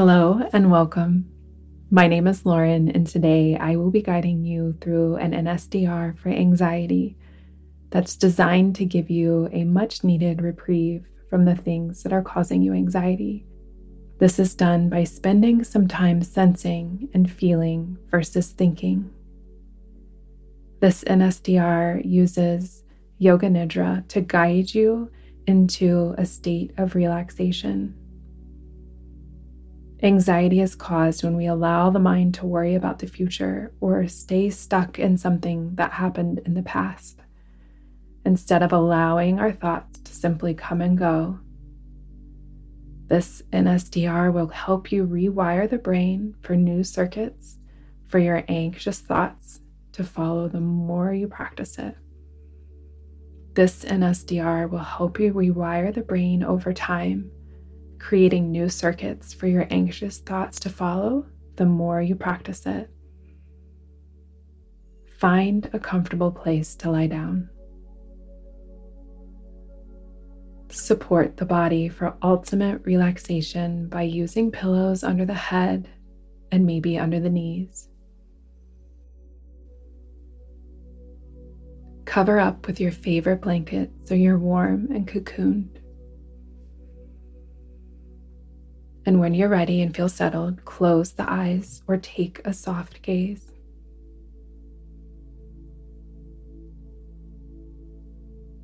Hello and welcome. My name is Loren, and today I will be guiding you through an NSDR for anxiety that's designed to give you a much needed reprieve from the things that are causing you anxiety. This is done by spending some time sensing and feeling versus thinking. This NSDR uses Yoga Nidra to guide you into a state of relaxation Anxiety is caused when we allow the mind to worry about the future or stay stuck in something that happened in the past, instead of allowing our thoughts to simply come and go. This NSDR will help you rewire the brain for new circuits for your anxious thoughts to follow the more you practice it. This NSDR will help you rewire the brain over time creating new circuits for your anxious thoughts to follow the more you practice it. Find a comfortable place to lie down. Support the body for ultimate relaxation by using pillows under the head and maybe under the knees. Cover up with your favorite blanket so you're warm and cocooned. And when you're ready and feel settled, close the eyes or take a soft gaze.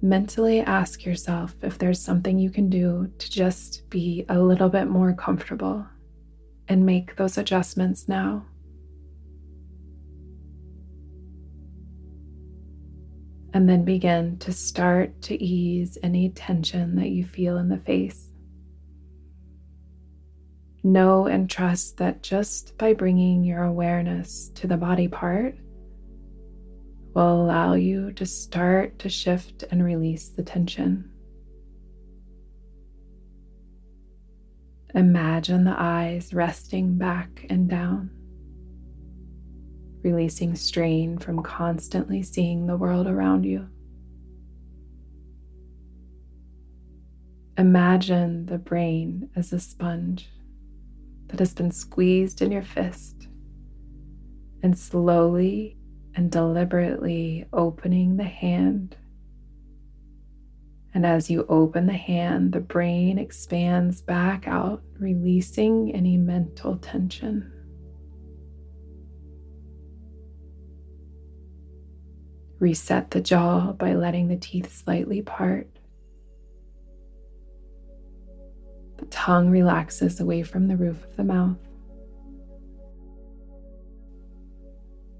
Mentally ask yourself if there's something you can do to just be a little bit more comfortable and make those adjustments now. And then begin to start to ease any tension that you feel in the face. Know and trust that just by bringing your awareness to the body part will allow you to start to shift and release the tension. Imagine the eyes resting back and down, releasing strain from constantly seeing the world around you. Imagine the brain as a sponge that has been squeezed in your fist, and slowly and deliberately opening the hand. And as you open the hand, the brain expands back out, releasing any mental tension. Reset the jaw by letting the teeth slightly part. The tongue relaxes away from the roof of the mouth.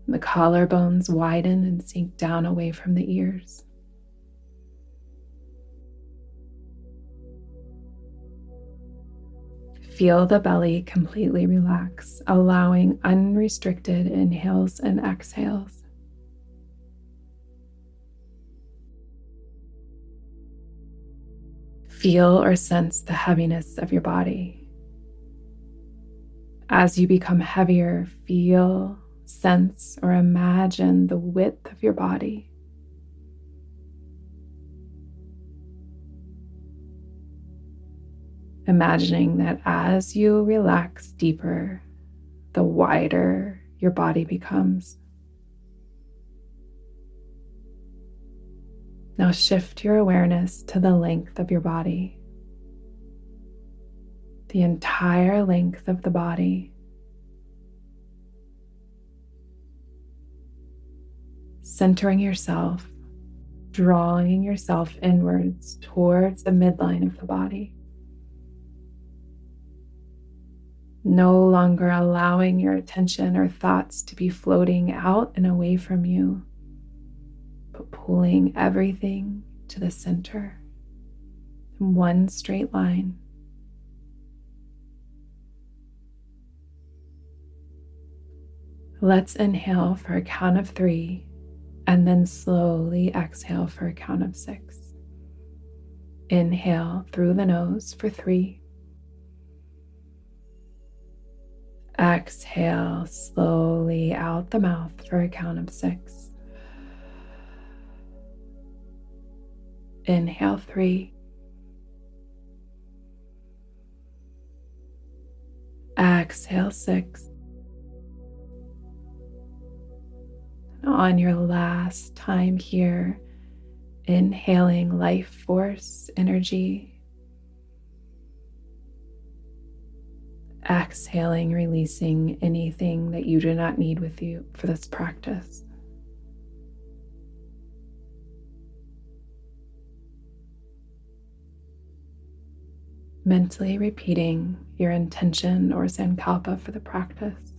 The collarbones widen and sink down away from the ears. Feel the belly completely relax, allowing unrestricted inhales and exhales. Feel or sense the heaviness of your body. As you become heavier, feel, sense, or imagine the width of your body. Imagining that as you relax deeper, the wider your body becomes. Now shift your awareness to the length of your body, the entire length of the body. Centering yourself, drawing yourself inwards towards the midline of the body. No longer allowing your attention or thoughts to be floating out and away from you but pulling everything to the center in one straight line. Let's inhale for a count of three and then slowly exhale for a count of six. Inhale through the nose for three. Exhale slowly out the mouth for a count of six. Inhale three. Exhale six. And on your last time here, inhaling life force energy. Exhaling, releasing anything that you do not need with you for this practice. Mentally repeating your intention or sankalpa for the practice.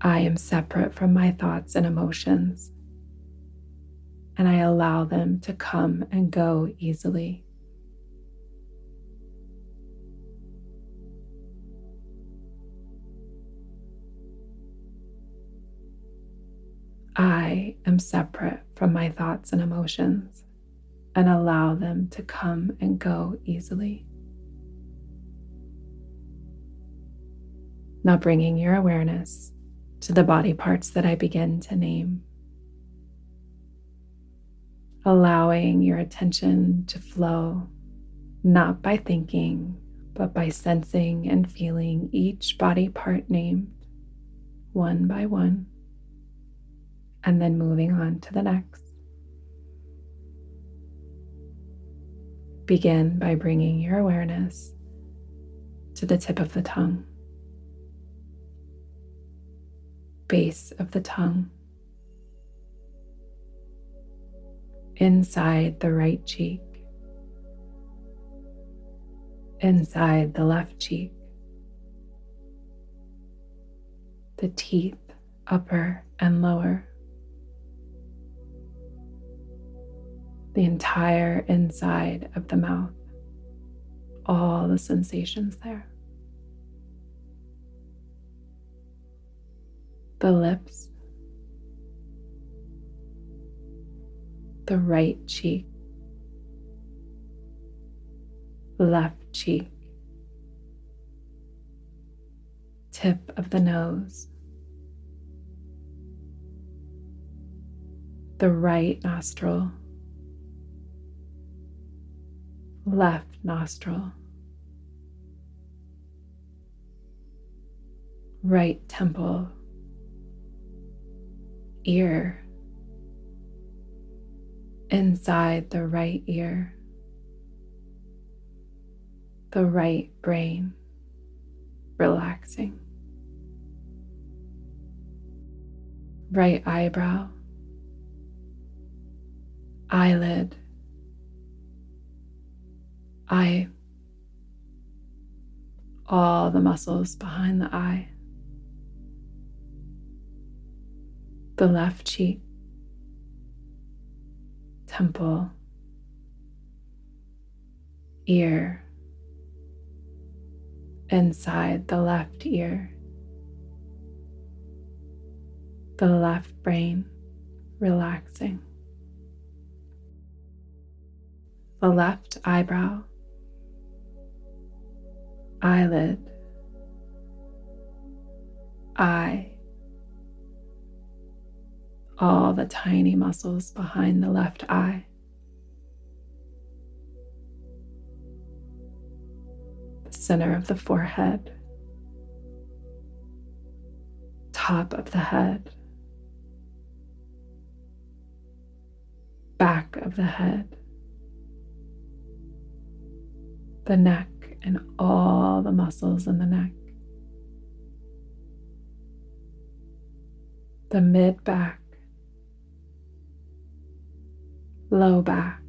I am separate from my thoughts and emotions, and I allow them to come and go easily. I am separate from my thoughts and emotions and allow them to come and go easily. Now bringing your awareness to the body parts that I begin to name. Allowing your attention to flow, not by thinking, but by sensing and feeling each body part named one by one, and then moving on to the next. Begin by bringing your awareness to the tip of the tongue. Base of the tongue, inside the right cheek, inside the left cheek, the teeth, upper and lower, the entire inside of the mouth, all the sensations there. The lips, the right cheek, left cheek, tip of the nose, the right nostril, left nostril. right temple, ear, inside the right ear, the right brain, relaxing, right eyebrow, eyelid, eye, all the muscles behind the eye. The left cheek, temple, ear, inside the left ear, the left brain relaxing, the left eyebrow, eyelid, eye all the tiny muscles behind the left eye. The center of the forehead, top of the head, back of the head, the neck, and all the muscles in the neck. the mid back, low back,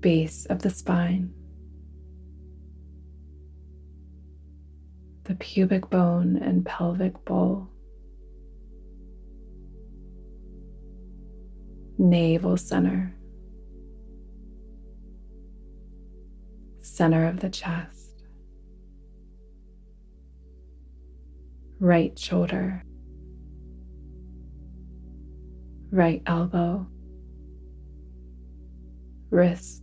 base of the spine, the pubic bone and pelvic bowl, navel center, center of the chest, right shoulder right elbow, wrist,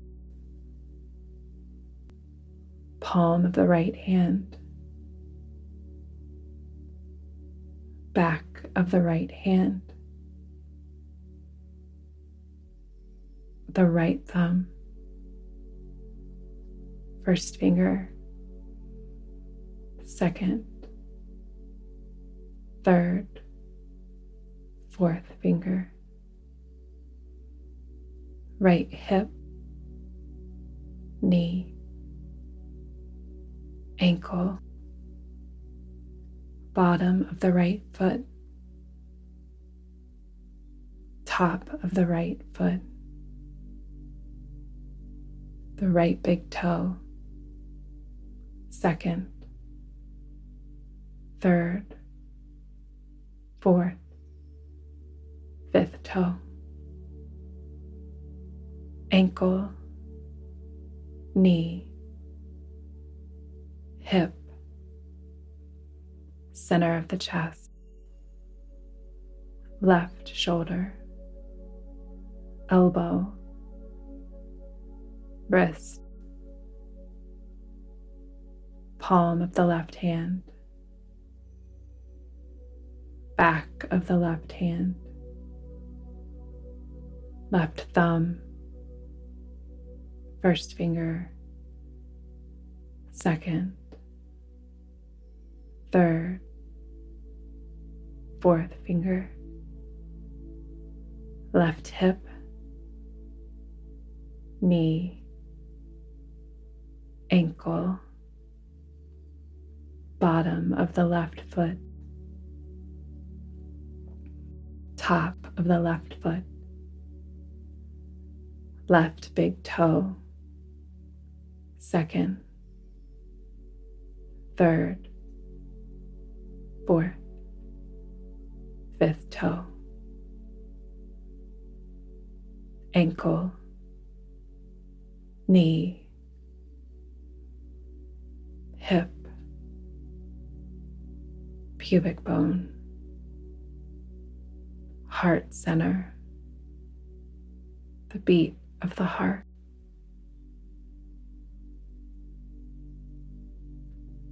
palm of the right hand, back of the right hand, the right thumb, first finger, second, third, fourth finger, right hip, knee, ankle, bottom of the right foot, top of the right foot, the right big toe, second, third, fourth, fifth toe, ankle, knee, hip, center of the chest, left shoulder, elbow, wrist, palm of the left hand, back of the left hand, left thumb, first finger, second, third, fourth finger, left hip, knee, ankle, bottom of the left foot, top of the left foot, left big toe, second, third, fourth, fifth toe, ankle, knee, hip, pubic bone, heart center, the beat of the heart.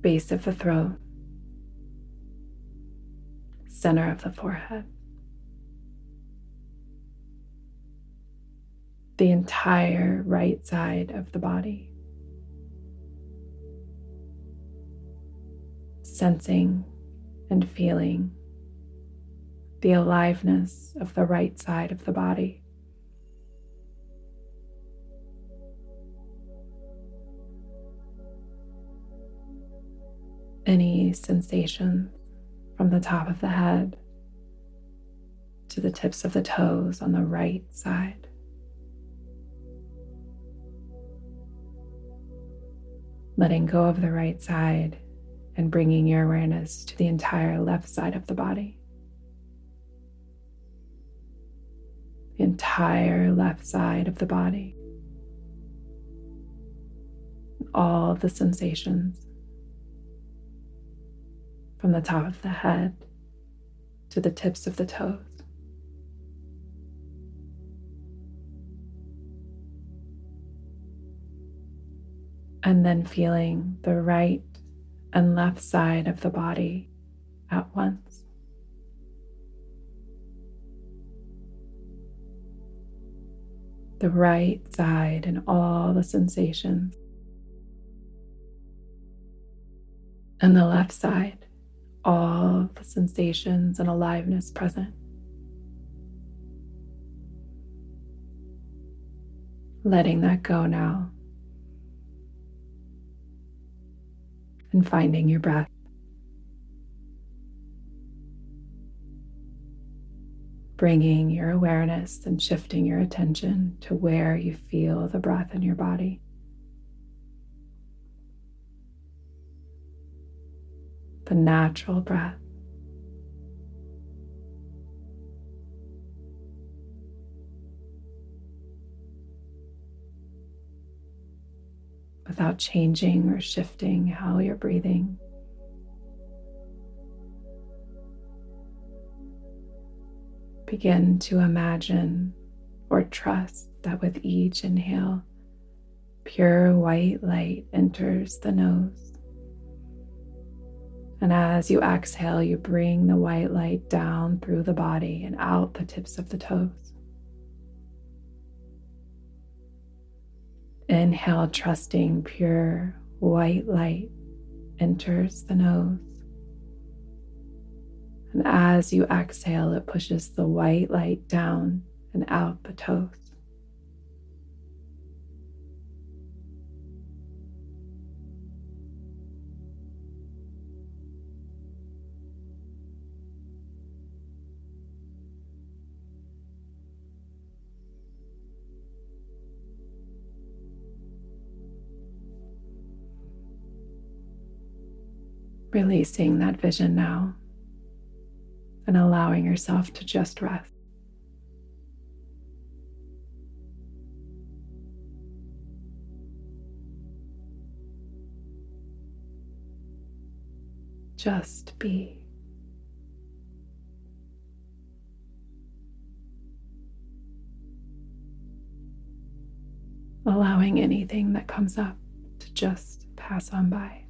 Base of the throat, center of the forehead. The entire right side of the body. Sensing and feeling the aliveness of the right side of the body. Any sensations from the top of the head to the tips of the toes on the right side. Letting go of the right side and bringing your awareness to the entire left side of the body. The entire left side of the body. All of the sensations from the top of the head to the tips of the toes. And then feeling the right and left side of the body at once. The right side and all the sensations, and the left side, all the sensations and aliveness present. Letting that go now. and finding your breath. Bringing your awareness and shifting your attention to where you feel the breath in your body. The natural breath. without changing or shifting how you're breathing. Begin to imagine or trust that with each inhale, pure white light enters the nose. And as you exhale, you bring the white light down through the body and out the tips of the toes. Inhale, trusting pure white light enters the nose. And as you exhale, it pushes the white light down and out the toes. Releasing that vision now and allowing yourself to just rest. Just be. Allowing anything that comes up to just pass on by.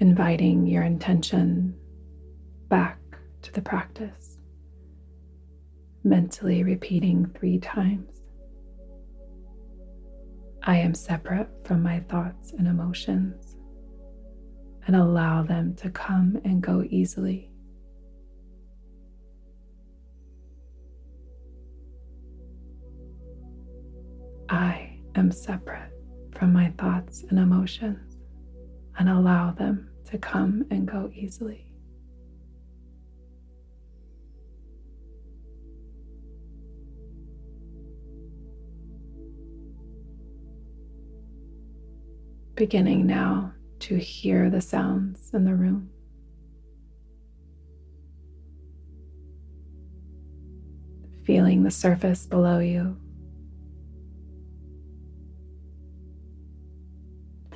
Inviting your intention back to the practice, mentally repeating three times I am separate from my thoughts and emotions, and allow them to come and go easily. I am separate from my thoughts and emotions and allow them to come and go easily. Beginning now to hear the sounds in the room. Feeling the surface below you.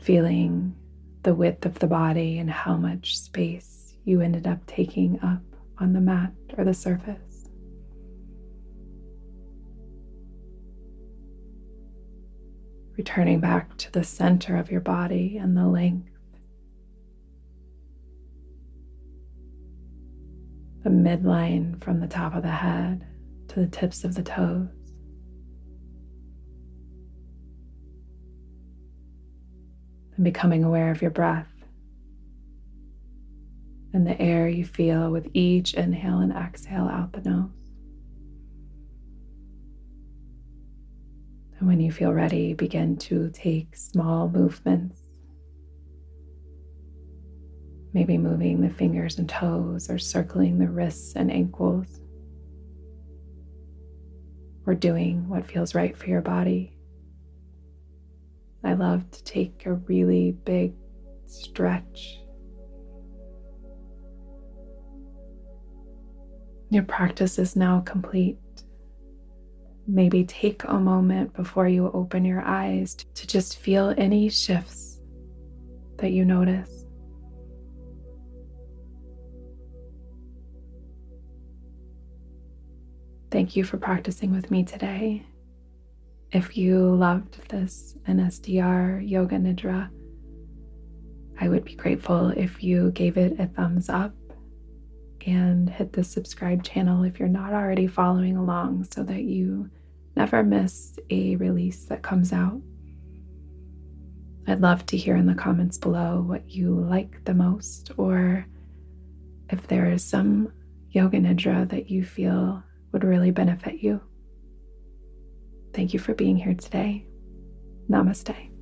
Feeling the width of the body and how much space you ended up taking up on the mat or the surface. Returning back to the center of your body and the length, the midline from the top of the head to the tips of the toes. And becoming aware of your breath and the air you feel with each inhale and exhale out the nose. And when you feel ready, begin to take small movements. Maybe moving the fingers and toes or circling the wrists and ankles, or doing what feels right for your body. I love to take a really big stretch. Your practice is now complete. Maybe take a moment before you open your eyes to just feel any shifts that you notice. Thank you for practicing with me today. If you loved this NSDR Yoga Nidra, I would be grateful if you gave it a thumbs up and hit the subscribe channel if you're not already following along so that you never miss a release that comes out. I'd love to hear in the comments below what you like the most or if there is some yoga nidra that you feel would really benefit you. Thank you for being here today. Namaste.